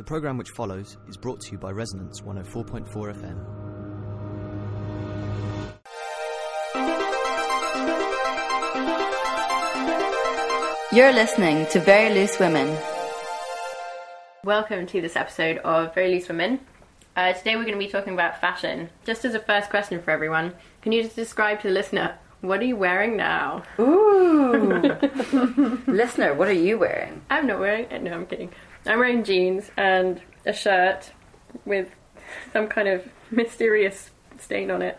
The programme which follows is brought to you by Resonance 104.4 FM. You're listening to Very Loose Women. Welcome to this episode of Very Loose Women. Uh, today we're going to be talking about fashion. Just as a first question for everyone, can you just describe to the listener what are you wearing now? Ooh. Listener, what are you wearing? I'm not wearing. No, I'm kidding. I'm wearing jeans and a shirt with some kind of mysterious stain on it.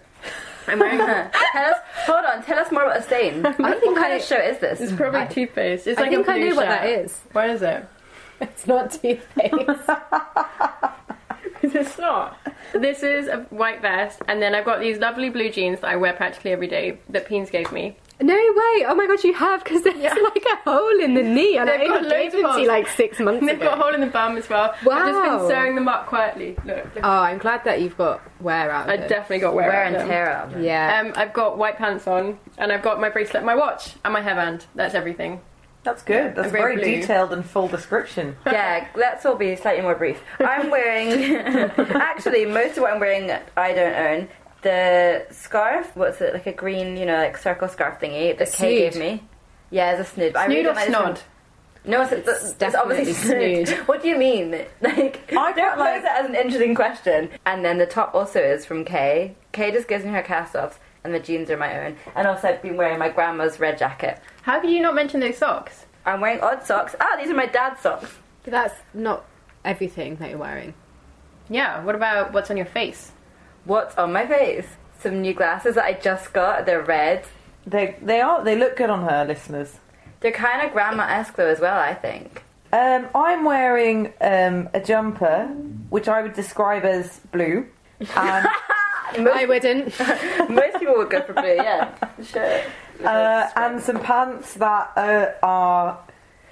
I'm wearing. tell us, hold on, tell us more about the stain. I think what kind of show is this? It's probably toothpaste. It's I like think a I blue know what shirt. that is. What is it? It's not toothpaste. it's not. This is a white vest, and then I've got these lovely blue jeans that I wear practically every day that Peens gave me. No way! Oh my god, you have because there's Yeah. like a hole in the knee, and They've I got only loads gave of them to holes. like six months And they've ago. got a hole in the bum as well. I've just been sewing them up quietly. Look, look. Oh, I'm glad that you've got wear out. I it. definitely got wear, Wear out and tear out. of. Yeah. Um, I've got white pants on, and I've got my bracelet, my watch, and my hairband. That's everything. That's good. That's a very very blue. detailed and full description. Yeah, let's all be slightly more brief. I'm wearing, actually, most of what I'm wearing I don't own. The scarf, what's it, like a green, you know, like circle scarf thingy that Kay snood. gave me. Yeah, it's a snood. but I Snood really or like snod? one. No, it's, it's, it's, definitely obviously snood. snood. What do you mean? Like, I don't like- pose it as an interesting question. And then the top also is from Kay. Kay just gives me her cast-offs, and the jeans are my own. And also, I've been wearing my grandma's red jacket. How could you not mention those socks? I'm wearing odd socks. Ah, these are my dad's socks. That's not everything that you're wearing. Yeah. What about what's on your face? What's on my face? Some new glasses that I just got. They're red. They they are they look good on her, listeners. They're kind of grandma-esque though as well, I think. Um, I'm wearing um, a jumper, which I would describe as blue, and I wouldn't. Most people would go for blue, yeah. Sure. uh, and some pants that uh, are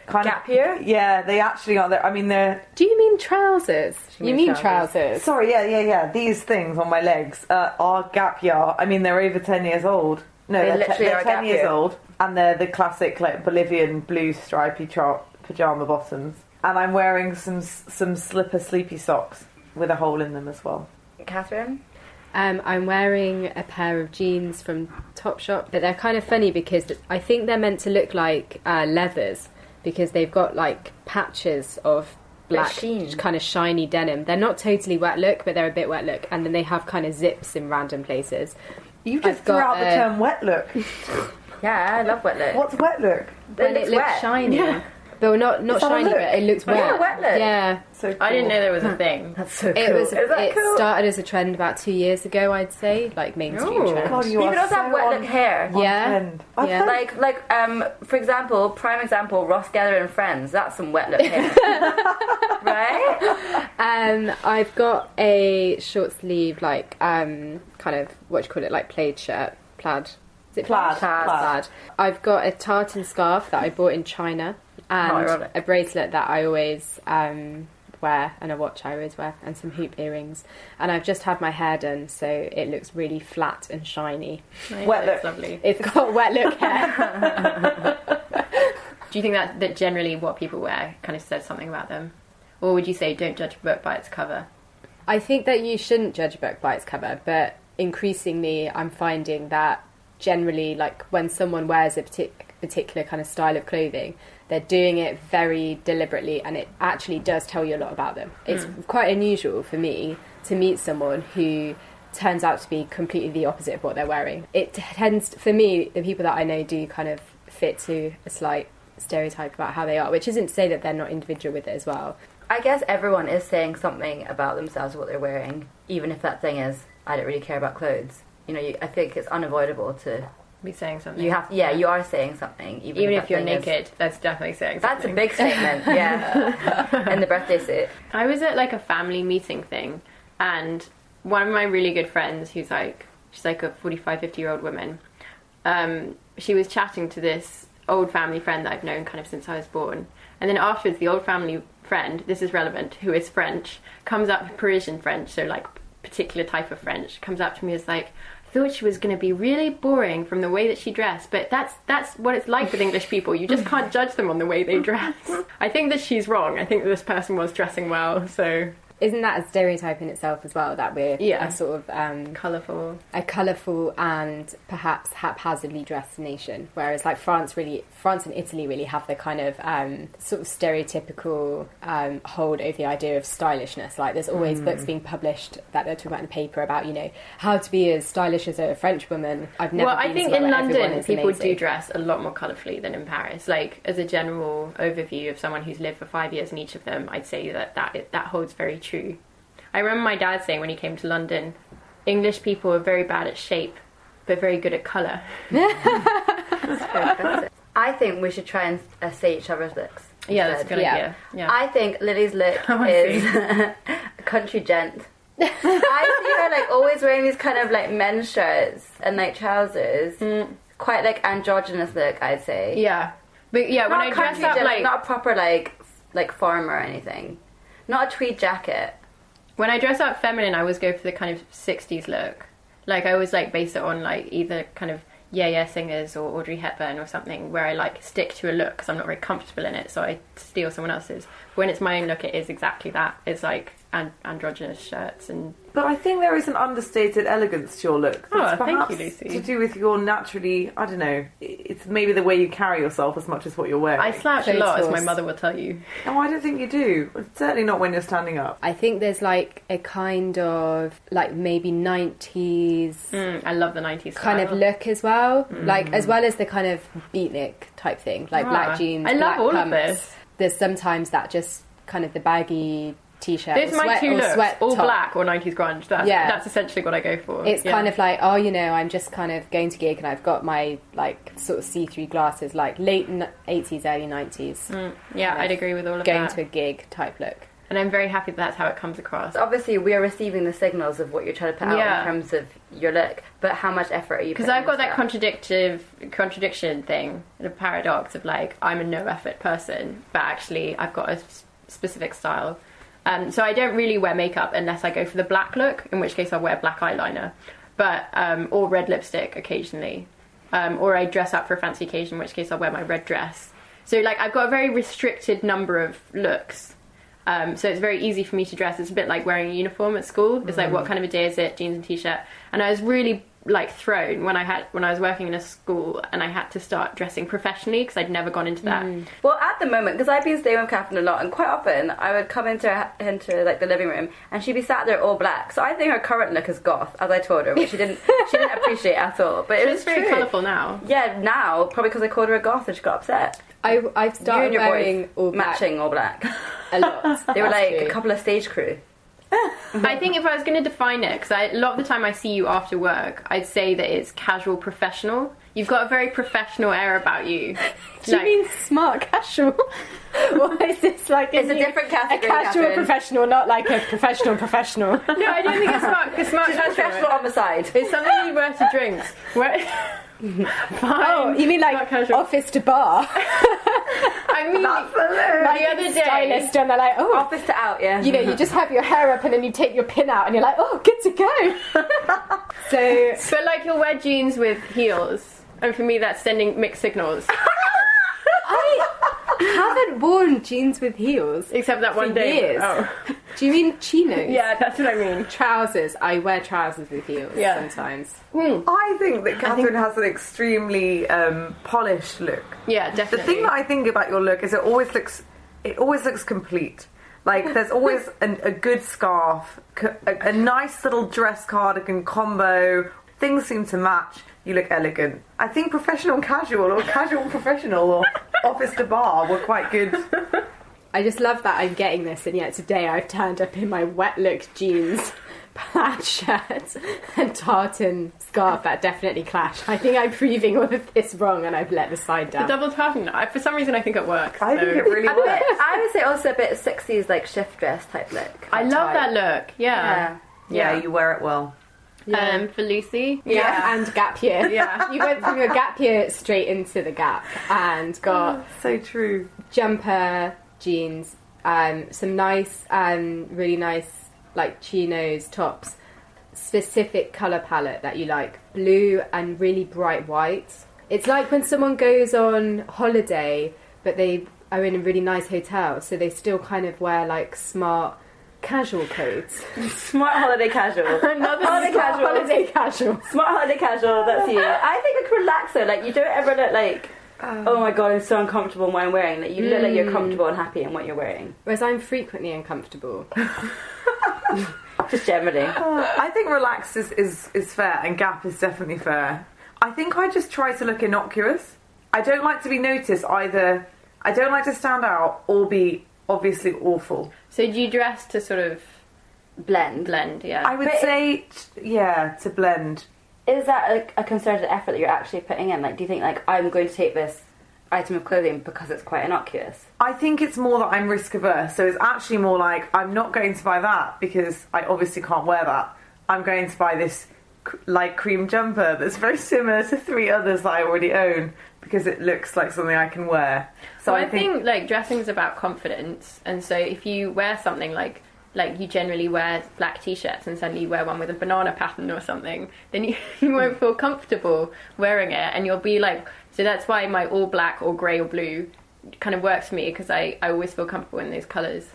kind Gap of here? Yeah, they actually are. There. I mean, they're Do you mean trousers? You means mean trousers. trousers? sorry. Yeah, yeah, yeah. These things on my legs uh, are Gap year. I mean, they're over ten years old. No, They they're, literally they're are ten years year. old, and they're the classic like Bolivian blue stripy chop pajama bottoms. And I'm wearing some some slipper sleepy socks with a hole in them as well. Catherine? Um, I'm wearing a pair of jeans from Topshop, but they're kind of funny because I think they're meant to look like uh, leathers because they've got like patches of black, sheen. kind of shiny denim. They're not totally wet look, but they're a bit wet look, and then they have kind of zips in random places. You just I've threw got out the a- term wet look. Yeah, I love wet look. What's wet look? when looks it looks wet. shiny. Yeah. But not not It's shiny, look. but it looks Oh, yeah, wet. wet. Yeah, So I didn't know there was a thing. That's so cool. it was. Is that It cool? started as a trend about two years ago, I'd say, like mainstream Oh, trend. God, you, You are can also so have wet on, look hair. on Yeah. trend. Yeah. heard- Like, like, um, for example, prime example, Ross Geller and Friends. That's some wet look hair, right? Um, I've got a short sleeve, like um, kind of what do you call it, like plaid shirt, plaid. Is it Plaid, plaid. Plaid. I've got a tartan scarf that I bought in China, and ironic. a bracelet that I always um, wear, and a watch I always wear, and some hoop earrings. And I've just had my hair done, so it looks really flat and shiny. Wet That's look. lovely. It's got wet look hair. Do you think that that generally what people wear kind of says something about them, or would you say don't judge a book by its cover? I think that you shouldn't judge a book by its cover, but increasingly I'm finding that generally, like when someone wears a partic- particular kind of style of clothing, they're doing it very deliberately and it actually does tell you a lot about them. It's hmm. quite unusual for me to meet someone who turns out to be completely the opposite of what they're wearing. It tends, for me, the people that I know do kind of fit to a slight stereotype about how they are, which isn't to say that they're not individual with it as well. I guess everyone is saying something about themselves, what they're wearing, even if that thing is, I don't really care about clothes. You know, you, I think it's unavoidable to. Be saying something. You have, yeah, you are saying something, even, Even if, you're thing is- naked, that's definitely saying That's a big statement, yeah. and the birthday suit. I was at like a family meeting thing, and one of my really good friends, who's like, she's like a 45, 50 year old woman, um, she was chatting to this old family friend that I've known kind of since I was born. And then afterwards, the old family friend, this is relevant, who is French, comes up, Parisian French, so like particular type of French, comes up to me as like, thought she was going to be really boring from the way that she dressed, but that's that's what it's like with English people. You just can't judge them on the way they dress. I think that she's wrong. I think that this person was dressing well, so Isn't that a stereotype in itself as well? That we're Yeah. a sort of um, colourful. a colourful and perhaps haphazardly dressed nation, whereas like France really, France and Italy really have the kind of um, sort of stereotypical um, hold over the idea of stylishness. Like there's always books being published that they're talking about in the paper about you know how to be as stylish as a French woman. I've never. well, I think somewhere in London people amazing. do dress a lot more colourfully than in Paris. Like as a general overview of someone who's lived for five years in each of them, I'd say that that that holds very true. I remember my dad saying when he came to London, English people are very bad at shape, but very good at colour. I think we should try and uh, say each other's looks. Yeah, that's a good Yeah. idea. Yeah. I think Lily's look Oh, I is country gent. I see her like always wearing these kind of like men's shirts and like trousers. Quite like androgynous look, I'd say. Mm. yeah, but yeah, when not I dress country up gent, like not a proper like like farmer or anything. Not a tweed jacket. When I dress up feminine, I always go for the kind of 60s look. Like, I always like base it on like either kind of yeah yeah singers or Audrey Hepburn or something where I like stick to a look because I'm not very comfortable in it, so I steal someone else's. When it's my own look, it is exactly that. It's like and- androgynous shirts and But I think there is an understated elegance to your look. Oh, That's thank you, perhaps Lucy. To do with your naturally, I don't know. It's maybe the way you carry yourself as much as what you're wearing. I slouch a lot, as my horse. mother will tell you. No, I don't think you do. Certainly not when you're standing up. I think there's like a kind of like maybe 90s Mm, I love the 90s kind of look as well, like as well as the kind of beatnik type thing, like Ah, black jeans. I love black all of pumps. this. There's sometimes that just kind of the baggy t-shirt. There's my sweat, two or looks, sweat all top. black or 90s grunge. That's, Yeah. that's essentially what I go for. It's Yeah. kind of like, oh, you know, I'm just kind of going to gig and I've got my like sort of see-through glasses, like late 80s, early 90s, Mm, yeah, kind I'd agree with all of going that. Going to a gig type look. And I'm very happy that that's how it comes across. Obviously, we are receiving the signals of what you're trying to put out Yeah. in terms of your look. But how much effort are you? Because I've got into that contradictive contradiction thing, the paradox of like I'm a no effort person, but actually I've got a specific style. Um, so I don't really wear makeup unless I go for the black look, in which case I'll wear black eyeliner, but um, or red lipstick occasionally, um, or I dress up for a fancy occasion, in which case I'll wear my red dress. So like I've got a very restricted number of looks. Um, so it's very easy for me to dress. It's a bit like wearing a uniform at school. It's like, what kind of a day is it? Jeans and t-shirt. And I was really like thrown when I had when I was working in a school and I had to start dressing professionally because I'd never gone into that. Mm. Well, at the moment, because I've been staying with Catherine a lot, and quite often I would come into her, into like the living room, and she'd be sat there all black. So I think her current look is goth, as I told her, but she didn't she didn't appreciate at all. But it was It's very colourful now. Yeah, now probably because I called her a goth and she got upset. I, I've you started and your wearing all black matching all black. a lot. They were like true. a couple of stage crew. I think if I was going to define it, because a lot of the time I see you after work, I'd say that it's casual professional. You've got a very professional air about you. Do you mean smart casual? or is this like It's a new- different a category, casual Catherine. professional, not like a professional professional? No, I don't think it's smart. It's smart She's casual. professional on the side. It's something you wear to drinks. Where... Oh, you mean like office to bar? I mean, like the other day- stylist, and they're like, oh, Office to out, yeah. you know, you just have your hair up and then you take your pin out and you're like, oh, good to go. so but like you'll wear jeans with heels, and for me that's sending mixed signals. I haven't worn jeans with heels. Except that one day. years. Oh, Do you mean chinos? yeah, that's what I mean. Trousers. I wear trousers with heels Yeah. sometimes. I think that Catherine has an extremely um, polished look. Yeah, definitely. The thing that I think about your look is it always looks it always looks complete. Like there's always an, a good scarf, a, a nice little dress cardigan combo. Things seem to match. You look elegant. I think professional and casual, or casual and professional, or office to bar were quite good. I just love that I'm getting this, and yet today I've turned up in my wet look jeans, plaid shirt, and tartan scarf that definitely clash. I think I'm proving all of this wrong, and I've let the side down. the down. double tartan. I, for some reason, I think it works. I so- think it really A bit, works. I would say also a bit 60s like shift dress type look. I love type. that look. Yeah. Yeah. Yeah, you wear it well. Um, for Lucy. yeah, and gap year. Yeah. you went from your gap year straight into the gap, and got So true. jumper jeans, um, some nice, um, really nice like chinos, tops, specific color palette that you like blue and really bright white. It's like when someone goes on holiday, but they are in a really nice hotel, so they still kind of wear like smart casual coats. Smart holiday casual. Another holiday smart casual. holiday casual. Smart holiday casual. That's you. I think a relaxer. Like you don't ever look like. Oh my god, I'm so uncomfortable in what I'm wearing. Like you look like you're mm. comfortable and happy in what you're wearing. Whereas I'm frequently uncomfortable. Just generally. I think relaxed is, is, is fair and gap is definitely fair. I think I just try to look innocuous. I don't like to be noticed either. I don't like to stand out or be obviously awful. So do you dress to sort of Blend. blend? Yeah. I would But it- say, yeah, to blend. Is that like a concerted effort that you're actually putting in? Like, do you think like I'm going to take this item of clothing because it's quite innocuous? I think it's more that I'm risk averse. So it's actually more like I'm not going to buy that because I obviously can't wear that. I'm going to buy this c- light cream jumper that's very similar to three others that I already own because it looks like something I can wear. So So I, I think like dressing is about confidence, and so if you wear something like like you generally wear black t-shirts and suddenly you wear one with a banana pattern or something, then you, you won't feel comfortable wearing it, and you'll be like. So that's why my all black or grey or blue kind of works for me because I, I always feel comfortable in those colours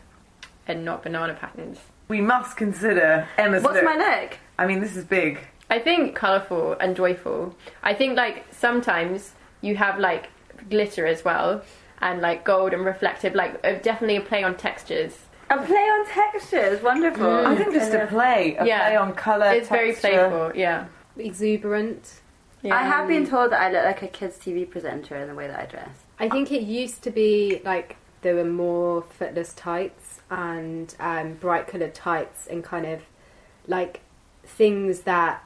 and not banana patterns. we must consider Emma's What's look. my look? I mean, this is big. I think colourful and joyful. I think like sometimes you have like glitter as well and like gold and reflective, like uh, definitely a play on textures. A play on textures. Wonderful. I think just a play, a Yeah. play on colour. it's very playful, yeah. Exuberant. yeah. I have been told that I look like a kids' TV presenter in the way that I dress. I think it used to be like there were more footless tights and um, bright coloured tights and kind of like things that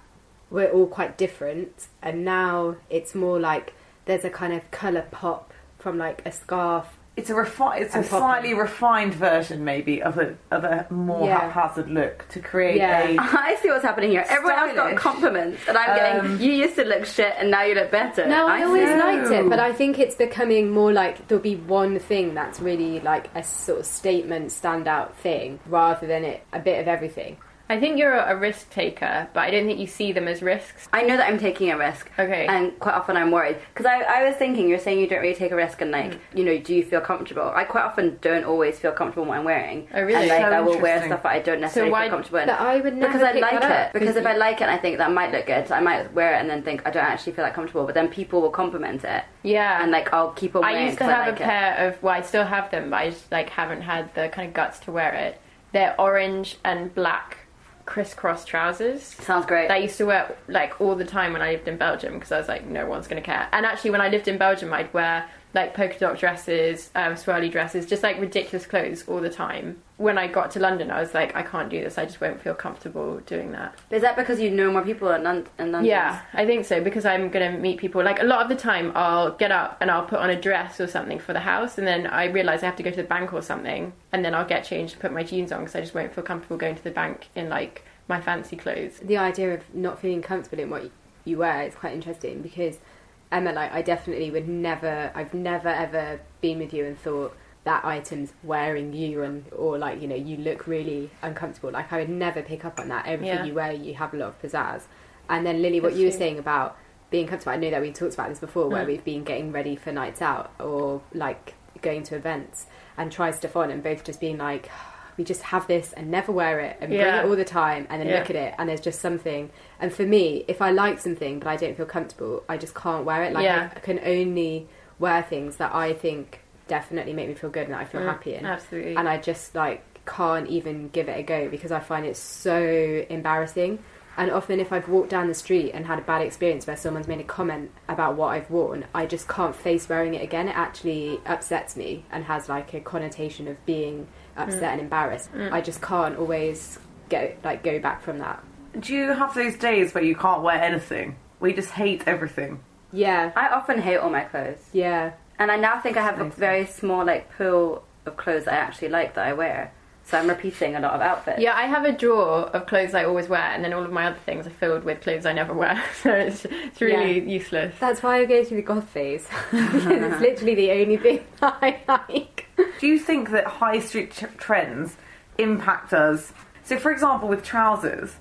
were all quite different. And now it's more like there's a kind of colour pop from like a scarf. It's a refi- It's a And popping. slightly refined version, maybe, of a of a more Yeah. haphazard look to create Yeah. a. I see what's happening here. Everyone else got compliments, and I'm Um, getting. You used to look shit, and now you look better. No, I, always know. liked it, but I think it's becoming more like there'll be one thing that's really like a sort of statement, standout thing, rather than it a bit of everything. I think you're a risk taker, but I don't think you see them as risks. I know that I'm taking a risk. Okay. And quite often I'm worried. Because I, I was thinking, you're saying you don't really take a risk and, like, Mm. you know, do you feel comfortable? I quite often don't always feel comfortable in what I'm wearing. Oh, really? And, like, So I will wear stuff that I don't necessarily why- feel comfortable in. But I would never because I like that it. up. Because if I like it and I think that might look good, I might wear it and then think I don't actually feel that comfortable. But then people will compliment it. Yeah. And, like, I'll keep on wearing I it used to 'cause I have like a it. pair of well, I still have them, but I just like haven't had the kind of guts to wear it. They're orange and black crisscross trousers. Sounds great. that I used to wear like all the time when I lived in Belgium because I was like, no one's gonna care. And actually, when I lived in Belgium, I'd wear like polka dot dresses, um, swirly dresses, just like ridiculous clothes all the time. When I got to London, I was like, I can't do this. I just won't feel comfortable doing that. Is that because you know more people in, Lon- in London? Yeah, I think so because I'm gonna meet people. Like a lot of the time, I'll get up and I'll put on a dress or something for the house, and then I realise I have to go to the bank or something, and then I'll get changed, and put my jeans on because I just won't feel comfortable going to the bank in like my fancy clothes. the idea of not feeling comfortable in what you wear is quite interesting because Emma, like, I definitely would never, I've never ever been with you and thought that item's wearing you and or like you know you look really uncomfortable. Like I would never pick up on that. Everything Yeah. you wear, you have a lot of pizzazz. And then Lily, what That's you were true. saying about being comfortable, I know that we talked about this before, where Mm. we've been getting ready for nights out or like going to events, and try Stefan and both just being like. We just have this and never wear it and bring it all the time and then Yeah. look at it and there's just something and for me if i like something but i don't feel comfortable i just can't wear it like Yeah. I, I can only wear things that i think definitely make me feel good and that i feel Mm, happy in Absolutely. and i just like can't even give it a go because i find it so embarrassing and often if i've walked down the street and had a bad experience where someone's made a comment about what i've worn i just can't face wearing it again it actually upsets me and has like a connotation of being upset mm. and embarrassed mm. i just can't always go like go back from that Do you have those days where you can't wear anything? Where you just hate everything? Yeah, I often hate all my clothes. yeah. And I now think I have a Nice. very small, like, pool of clothes I actually like that I wear. So I'm repeating a lot of outfits. Yeah, I have a drawer of clothes I always wear, and then all of my other things are filled with clothes I never wear. So it's, it's really useless. That's why I go through the goth phase. it's literally the only thing I like. Do you think that high street tr- trends impact us? So, for example, with trousers,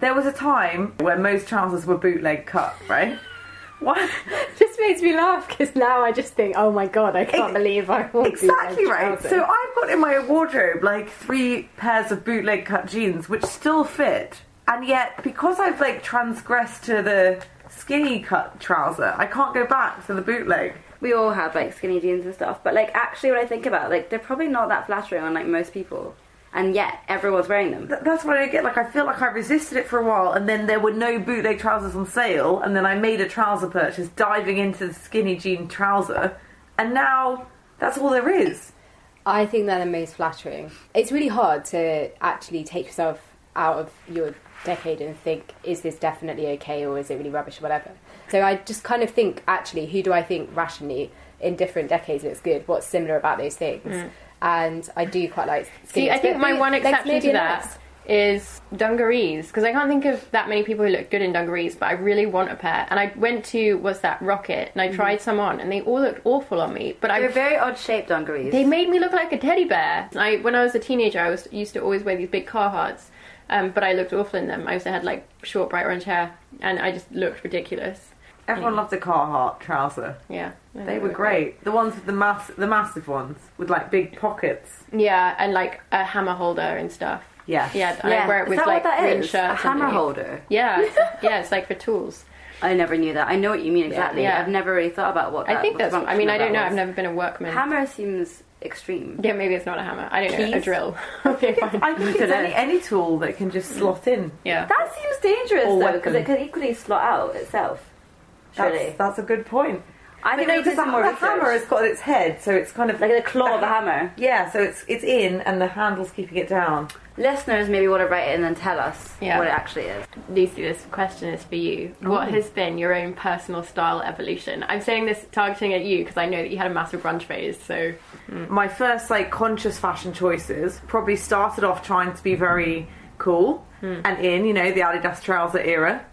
there was a time where most trousers were bootleg cut, right? What? just makes me laugh because now I just think, oh my god, I can't Ex- believe I wore Exactly right. So I've got in my wardrobe like three pairs of bootleg cut jeans which still fit, and yet because I've like transgressed to the skinny cut trouser, I can't go back to the bootleg. We all have like skinny jeans and stuff, but like actually, when I think about, it, like they're probably not that flattering on like most people, and yet everyone's wearing them. Th- That's what I get. Like I feel like I resisted it for a while, and then there were no bootleg trousers on sale, and then I made a trouser purchase, diving into the skinny jean trouser, and now that's all there is. I think they're the most flattering. It's really hard to actually take yourself out of your decade and think, is this definitely okay or is it really rubbish or whatever. So I just kind of think, actually, who do I think rationally in different decades looks good? What's similar about those things? Mm. And I do quite like. See, I think my one legs exception to are that nice. is dungarees because I can't think of that many people who look good in dungarees, but I really want a pair. And I went to what's that Rokit, and I tried some on, and they all looked awful on me. But They're I very odd shaped dungarees. they made me look like a teddy bear. I when I was a teenager, I was used to always wear these big Carhartts, um, but I looked awful in them. I also had like short, bright orange hair, and I just looked ridiculous. Everyone loved a Carhartt trouser. Yeah, They were great. The ones with the mass, the massive ones with like big pockets. Yeah, and like a hammer holder and stuff. Yeah. Yeah, yeah, I wear it is with that like what that green is? shirts. A hammer underneath. holder. Yeah, yeah, it's like for tools. I never knew that. I know what you mean exactly. yeah. I've never really thought about what. I that think that's. I mean, I don't know. was. I've never been a workman. Hammer seems extreme. Yeah, maybe it's not a hammer. I don't know. A drill. okay, fine. I think it's Dunno. any, any tool that can just slot in. Yeah. That seems dangerous Or though, because it could equally slot out itself. Surely, That's, that's a good point. I But think no, we need to do because some the, more the research. hammer has got its head, so it's kind of like the claw of the hammer. Yeah, so it's it's in, and the handle's keeping it down. Listeners maybe want to write it and then tell us Yeah. what it actually is. Lucy, this question is for you. What has been your own personal style evolution? I'm saying this targeting at you because I know that you had a massive grunge phase. So hmm. My first like conscious fashion choices probably started off trying to be very cool hmm. and in, you know, the Adidas trouser era.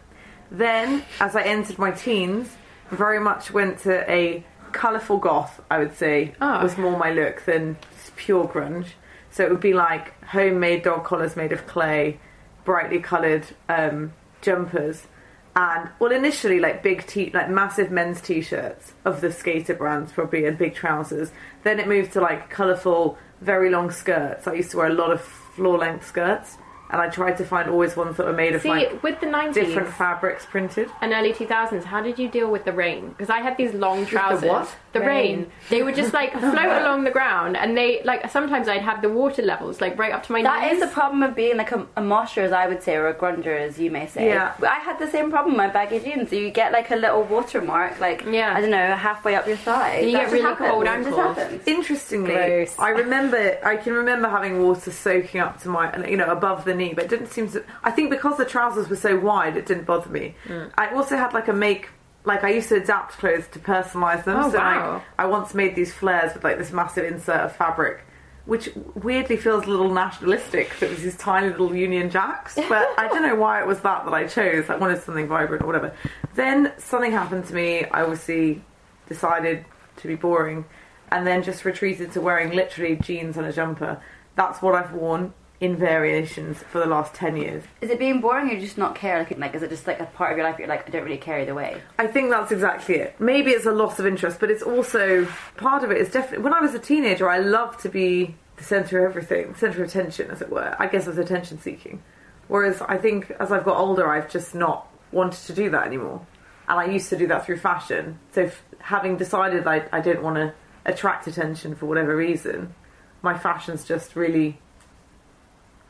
Then, as I entered my teens, very much went to a colourful goth. I would say Oh. was more my look than pure grunge. So it would be like homemade dog collars made of clay, brightly coloured um, jumpers, and well, initially like big t like massive men's t-shirts of the skater brands probably and big trousers. Then it moved to like colourful, very long skirts. I used to wear a lot of floor length skirts, and I tried to find always ones that were made of see, like with the 90s different fabrics printed. and early 2000s, how did you deal with the rain? Because I had these long trousers. The what? The rain. Rain. They would just like float along the ground, and they like sometimes I'd have the water levels like right up to my That knees. is the problem of being like a, a mosher, as I would say, or a grunger, as you may say. Yeah. I had the same problem with my baggy jeans. You get like a little watermark, like Yeah. I don't know, halfway up your thigh. And you That get really happens. cold It ankles. happens. Interestingly, Gross. I remember I can remember having water soaking up to my you know above the knee, but it didn't seem to. I think because the trousers were so wide, it didn't bother me. Mm. I also had like a make. Like I used to adapt clothes to personalize them. Oh, so wow. like, I once made these flares with like this massive insert of fabric, which weirdly feels a little nationalistic. it was these tiny little Union Jacks, but I don't know why it was that that I chose. I wanted something vibrant or whatever. Then something happened to me. I obviously decided to be boring and then just retreated to wearing literally jeans and a jumper. That's what I've worn in variations for the last 10 years. Is it being boring or just not care? Like, like, is it just like a part of your life you're like, I don't really care either way? I think that's exactly it. Maybe it's a loss of interest, but it's also part of it is definitely when I was a teenager, I loved to be the center of everything, center of attention, as it were. I guess I was attention seeking. Whereas I think as I've got older, I've just not wanted to do that anymore. And I used to do that through fashion. So f- having decided I, I didn't want to attract attention for whatever reason, my fashion's just really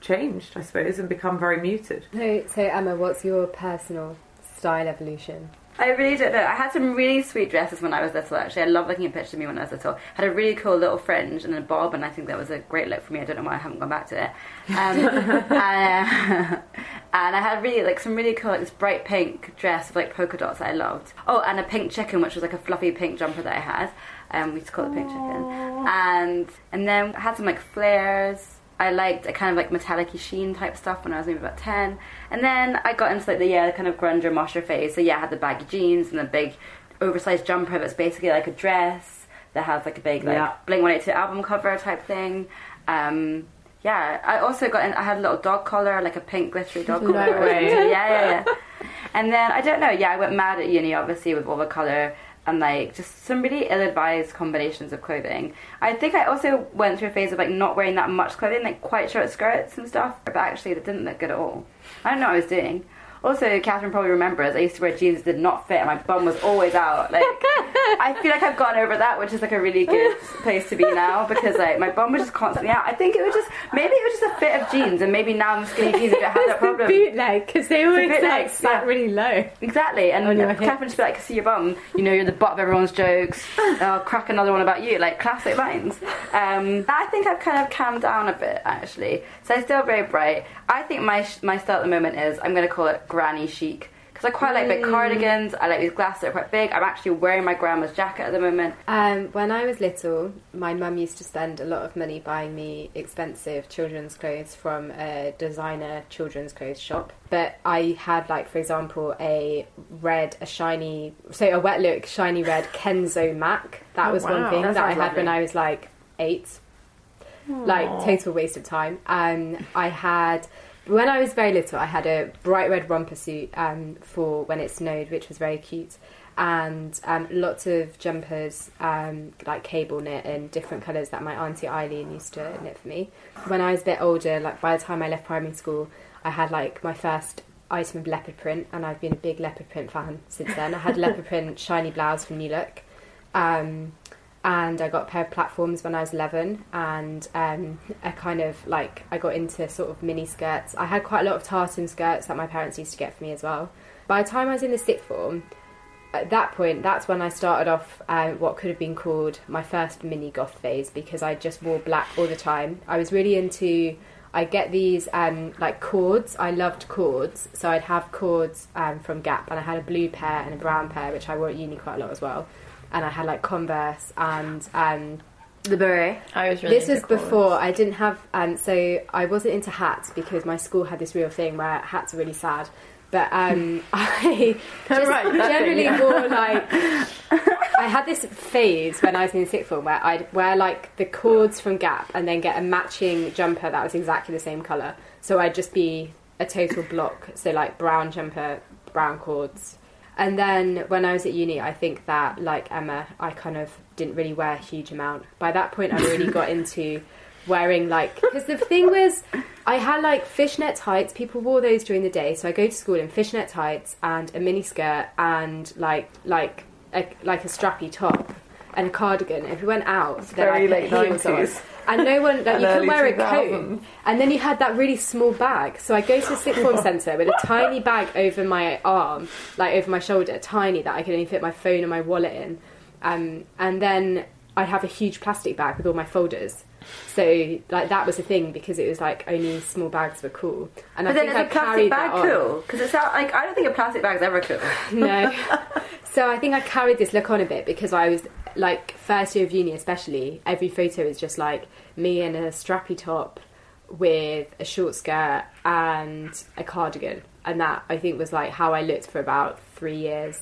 changed, I suppose, and become very muted. So, so Emma, what's your personal style evolution? I really don't know. I had some really sweet dresses when I was little. Actually, I love looking at pictures of me when I was little. I Had a really cool little fringe and a bob, and I think that was a great look for me. I don't know why I haven't gone back to it. Um, and, uh, and I had really like some really cool, like this bright pink dress with like polka dots that I loved. Oh, and a pink chicken, which was like a fluffy pink jumper that I had. Um, we used to call it pink chicken. And and then I had some like flares. I liked a kind of like metallic sheen type stuff when I was maybe about 10. And then I got into like the, yeah, kind of grunger mosher phase. So yeah, I had the baggy jeans and the big oversized jumper that's basically like a dress that has like a big like Yeah. Blink 182 album cover type thing. Um, Yeah, I also got. In, I had a little dog collar, like a pink glittery dog collar. Yeah, yeah, yeah. And then I don't know. Yeah, I went mad at uni, obviously, with all the color and like just some really ill-advised combinations of clothing. I think I also went through a phase of like not wearing that much clothing, like quite short skirts and stuff. But actually, that didn't look good at all. I don't know what I was doing. Also, Catherine probably remembers I used to wear jeans that did not fit, and my bum was always out. Like, I feel like I've gone over that, which is like a really good place to be now because like my bum was just constantly out. I think it was just maybe it was just a fit of jeans, and maybe now I'm skinny jeans and don't have that problem. bootleg because they always like sat yeah. really low. Exactly, and On your Catherine just be like, "See your bum, you know you're the butt of everyone's jokes." I'll crack another one about you, like classic lines. Um, I think I've kind of calmed down a bit actually, so I'm still very bright. I think my sh- my style at the moment is I'm going to call it granny chic because I quite like big cardigans. I like these glasses that are quite big. I'm actually wearing my grandma's jacket at the moment. Um, when I was little, my mum used to spend a lot of money buying me expensive children's clothes from a designer children's clothes shop. But I had, like, for example, a red, a shiny, so a wet look, shiny red Kenzo Mac. That Oh, was one thing That that I sounds had when. I was like eight. Like, total waste of time. Um, I had. When I was very little, I had a bright red romper suit um, for when it snowed, which was very cute, and um, lots of jumpers, um, like cable knit in different colours that my auntie Eileen used to knit for me. When I was a bit older, like by the time I left primary school, I had like my first item of leopard print, and I've been a big leopard print fan since then. I had leopard print shiny blouse from New Look. Um, and I got a pair of platforms when I was 11 and um, I kind of like I got into sort of mini skirts. I had quite a lot of tartan skirts that my parents used to get for me as well. By the time I was in the sixth form, at that point, that's when I started off uh, what could have been called my first mini goth phase because I just wore black all the time. I was really into. I get these um, like cords. I loved cords, so I'd have cords um, from Gap, and I had a blue pair and a brown pair, which I wore at uni quite a lot as well. And I had like Converse and um, The beret. I was really this was cords. before I didn't have, um, so I wasn't into hats because my school had this real thing where hats are really sad. But um, I just Right, generally thing, yeah. wore like. I had this phase when I was in sixth form where I'd wear like the cords from Gap and then get a matching jumper that was exactly the same colour. So I'd just be a total block. So like brown jumper, brown cords. And then when I was at uni, I think that like Emma, I kind of didn't really wear a huge amount. By that point, I really got into wearing like because the thing was, I had like fishnet tights. People wore those during the day, so I go to school in fishnet tights and a mini skirt and like like a, like a strappy top and a cardigan. If we went out, then very late heels on. 90s. And no one, like, you could wear a coat, and then you had that really small bag. So I go to the sixth form centre with a tiny bag over my arm, like over my shoulder, tiny that I could only fit my phone and my wallet in. Um, and then I'd have a huge plastic bag with all my folders. So like that was a thing because it was like only small bags were cool. And But I then think is I a plastic bag cool? Because it's not like I don't think a plastic bag's ever cool. No. so I think I carried this look on a bit because I was like first year of uni, especially. Every photo is just like me in a strappy top with a short skirt and a cardigan, and that I think was like how I looked for about three years.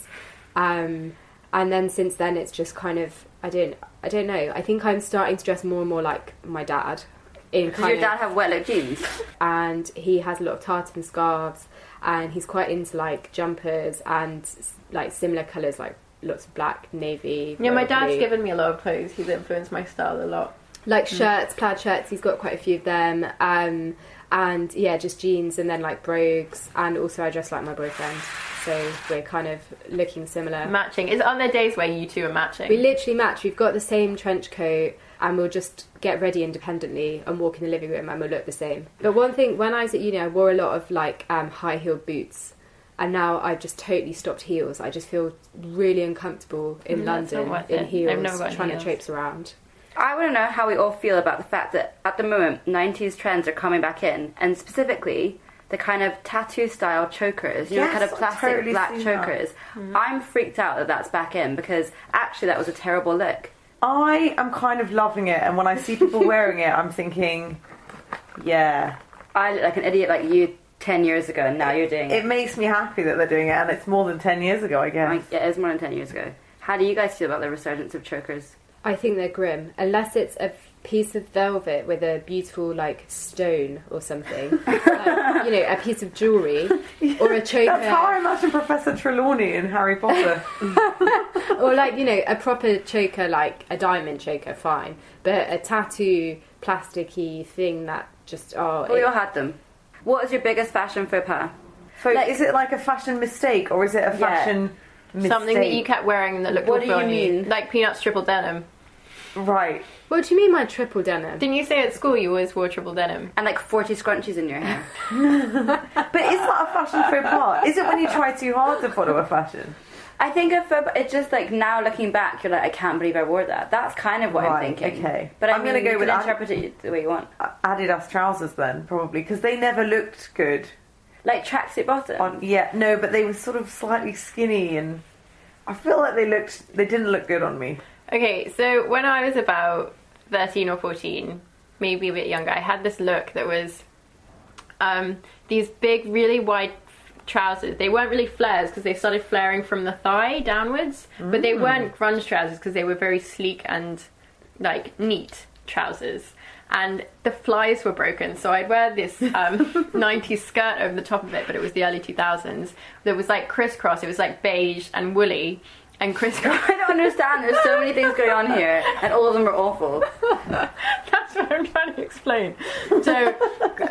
Um, and then since then, it's just kind of I don't I don't know. I think I'm starting to dress more and more like my dad. In Does your dad have wet jeans? and he has a lot of tartan scarves and he's quite into like jumpers and like similar colours like lots of black navy Yeah, my dad's blue. given me a lot of clothes. He's influenced my style a lot. like shirts plaid shirts he's got quite a few of them um and yeah just jeans and then like brogues and also I dress like my boyfriend so we're kind of looking similar Matching. Is it on the days where you two are matching? we literally match we've got the same trench coat and we'll just get ready independently and walk in the living room and we'll look the same but one thing when i was at uni i wore a lot of like um, high heeled boots and now i've just totally stopped heels i just feel really uncomfortable in Mm, that's london in it. I've heels never trying heels. to traipse around I want to know how we all feel about the fact that at the moment 90s trends are coming back in, and specifically the kind of tattoo style chokers, you know, Yes, kind of I've classic totally black seen that. chokers. I'm freaked out that that's back in because actually that was a terrible look. I am kind of loving it, and when I see people wearing it, I'm thinking, yeah, I look like an idiot like you 10 years ago, and now you're doing it it. makes me happy that they're doing it, and it's more than ten years ago, I guess. Like, yeah, it is more than 10 years ago. How do you guys feel about the resurgence of chokers? i think they're grim unless it's a piece of velvet with a beautiful like stone or something, like, you know, a piece of jewelry or a choker, That's how I imagine Professor Trelawney in Harry Potter. or like you know, a proper choker, like a diamond choker, fine, but a tattoo plasticky thing that just oh, We it- all had them. What is your biggest fashion faux pas? So Like- is it like a fashion mistake or is it a fashion mistake? Something that you kept wearing that looked What do awful you on you. mean? Like Peanuts triple denim. Right. what do you mean by triple denim? Didn't you say at school you always wore triple denim? And like 40 scrunchies in your hair. But is that a fashion faux pas? Is it when you try too hard to follow a fashion? I think of faux it's just like now looking back, you're like, I can't believe I wore that. That's kind of what Right, I'm thinking. okay. But I I'm mean, gonna go you with can Ad- interpret it the way you want. Adidas trousers then, probably, because they never looked good. Like tracksuit bottoms. On yeah, no, but they were sort of slightly skinny, and I feel like they looked they didn't look good on me. Okay, so when I was about 13 or 14, maybe a bit younger, I had this look that was um, these big, really wide trousers. They weren't really flares because they started flaring from the thigh downwards, but they weren't grunge trousers because they were very sleek and like neat trousers. And the flies were broken, so I'd wear this um, 90s skirt over the top of it, but it was the early 2000s. That was like crisscross, it was like beige and woolly and crisscross. I don't understand. There's so many things going on here, and all of them are awful. That's what I'm trying to explain. So,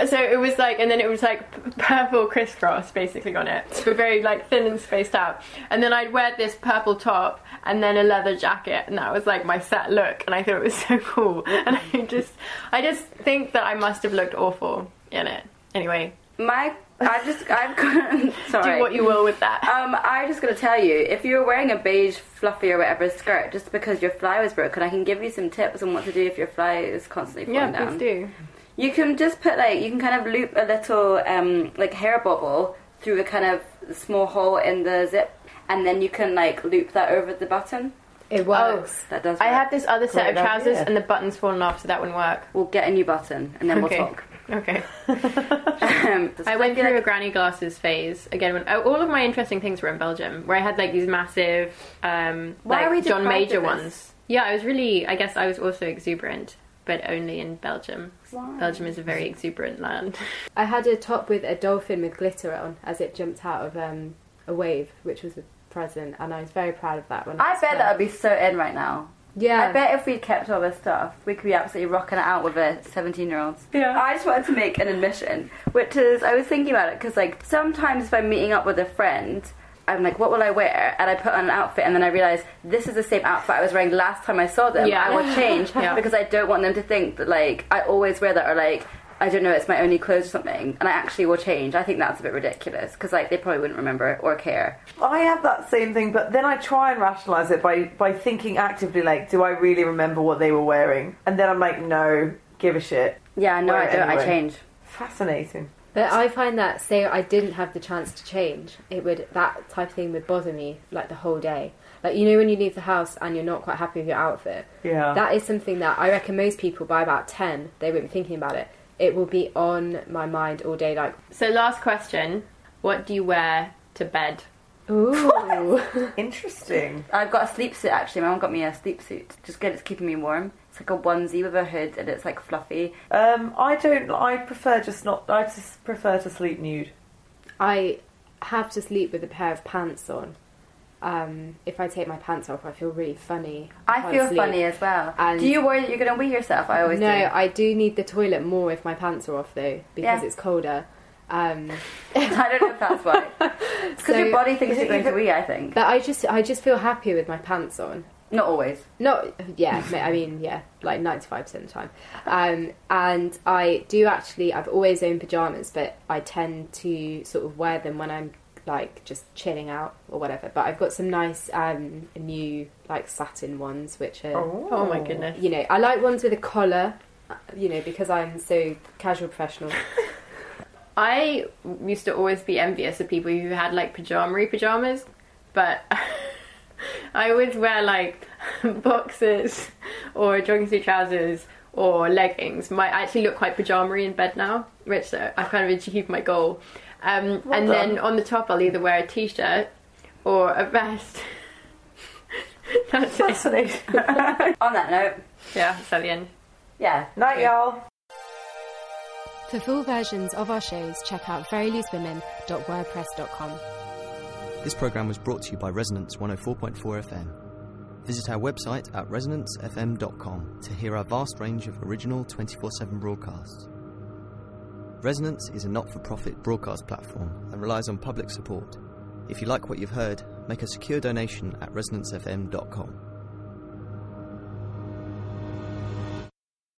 so it was like, and then it was like purple crisscross basically on it, but very like thin and spaced out. And then I'd wear this purple top and then a leather jacket, and that was like my set look. And I thought it was so cool. And I just, I just think that I must have looked awful in it. Anyway, My, I just, I've got. Sorry. do what you will with that. Um, I'm just gonna tell you, if you're wearing a beige, fluffy, or whatever skirt, just because your fly was broken, I can give you some tips on what to do if your fly is constantly yeah, falling down. please do. You can just put like you can kind of loop a little um, like hair bubble through a kind of small hole in the zip, and then you can like loop that over the button. It works. That does. I work. have this other set Great of trousers idea. and the button's fallen off, so that wouldn't work. We'll get a new button, and then Okay. we'll talk. Okay. Um, I went feel through a granny glasses phase again. When oh, all of my interesting things were in Belgium, where I had like these massive, um, Why like are we John Major ones. Yeah, I was really. I guess I was also exuberant, but only in Belgium. Why? Belgium is a very exuberant land. I had a top with a dolphin with glitter on as it jumped out of um, a wave, which was a present, and I was very proud of that one. I bet that would be so in right now. Yeah, I bet if we kept all this stuff, we could be absolutely rocking it out with a 17 year old. Yeah. I just wanted to make an admission, which is, I was thinking about it because, like, sometimes if I'm meeting up with a friend, I'm like, what will I wear? And I put on an outfit, and then I realize this is the same outfit I was wearing last time I saw them. Yeah. I will change Yeah. because I don't want them to think that, like, I always wear that or, like, I don't know, it's my only clothes or something, and I actually will change. I think that's a bit ridiculous because, like, they probably wouldn't remember it or care. I have that same thing, but then I try and rationalise it by by thinking actively, like, do I really remember what they were wearing? And then I'm like, no, give a shit. Yeah, no, Wear I it don't. I anyway. change. Fascinating. But I find that say I didn't have the chance to change, it would that type of thing would bother me like the whole day. Like you know when you leave the house and you're not quite happy with your outfit. Yeah. That is something that I reckon most people by about ten they won't be thinking about it. It will be on my mind all day. Like So, last question: What do you wear to bed? ooh, Interesting. I've got a sleep suit actually. My mum got me a sleep suit. Just good. It's keeping me warm. It's like a onesie with a hood and it's like fluffy. Um, I don't. I prefer just not. I just prefer to sleep nude. I have to sleep with a pair of pants on. Um, if I take my pants off, I feel really funny. I feel sleep. funny as well. And- do you worry that you're going to wee yourself? I always no, do. I do need the toilet more if my pants are off though, because Yeah. it's colder. Um, I don't know if that's why. It's Because So- your body thinks you're going to wee. I think but I just, I just feel happier with my pants on. not always. Not, yeah, I mean, yeah, like ninety-five percent of the time. Um, and I do actually, I've always owned pajamas, but I tend to sort of wear them when I'm like just chilling out or whatever. But I've got some nice um, new like satin ones, which are. Oh my goodness! you know, I like ones with a collar, you know, because I'm so casual professional. I used to always be envious of people who had like pajamery pajamas, but I would wear like boxers or jogging suit trousers or leggings. My I actually look quite pajamery in bed now, which uh, I've kind of achieved my goal. Um, Well and done. then on the top, I'll either wear a t-shirt or a vest. That's it. Fascinating. On that note, Yeah, that's at the end. Yeah. Night, y'all. For full versions of our shows, check out veryloosewomen.wordpress.com. This program was brought to you by Resonance 104.4 FM. Visit our website at resonancefm.com to hear our vast range of original 24 7 broadcasts. Resonance is a not for profit broadcast platform and relies on public support. If you like what you've heard, make a secure donation at resonancefm.com.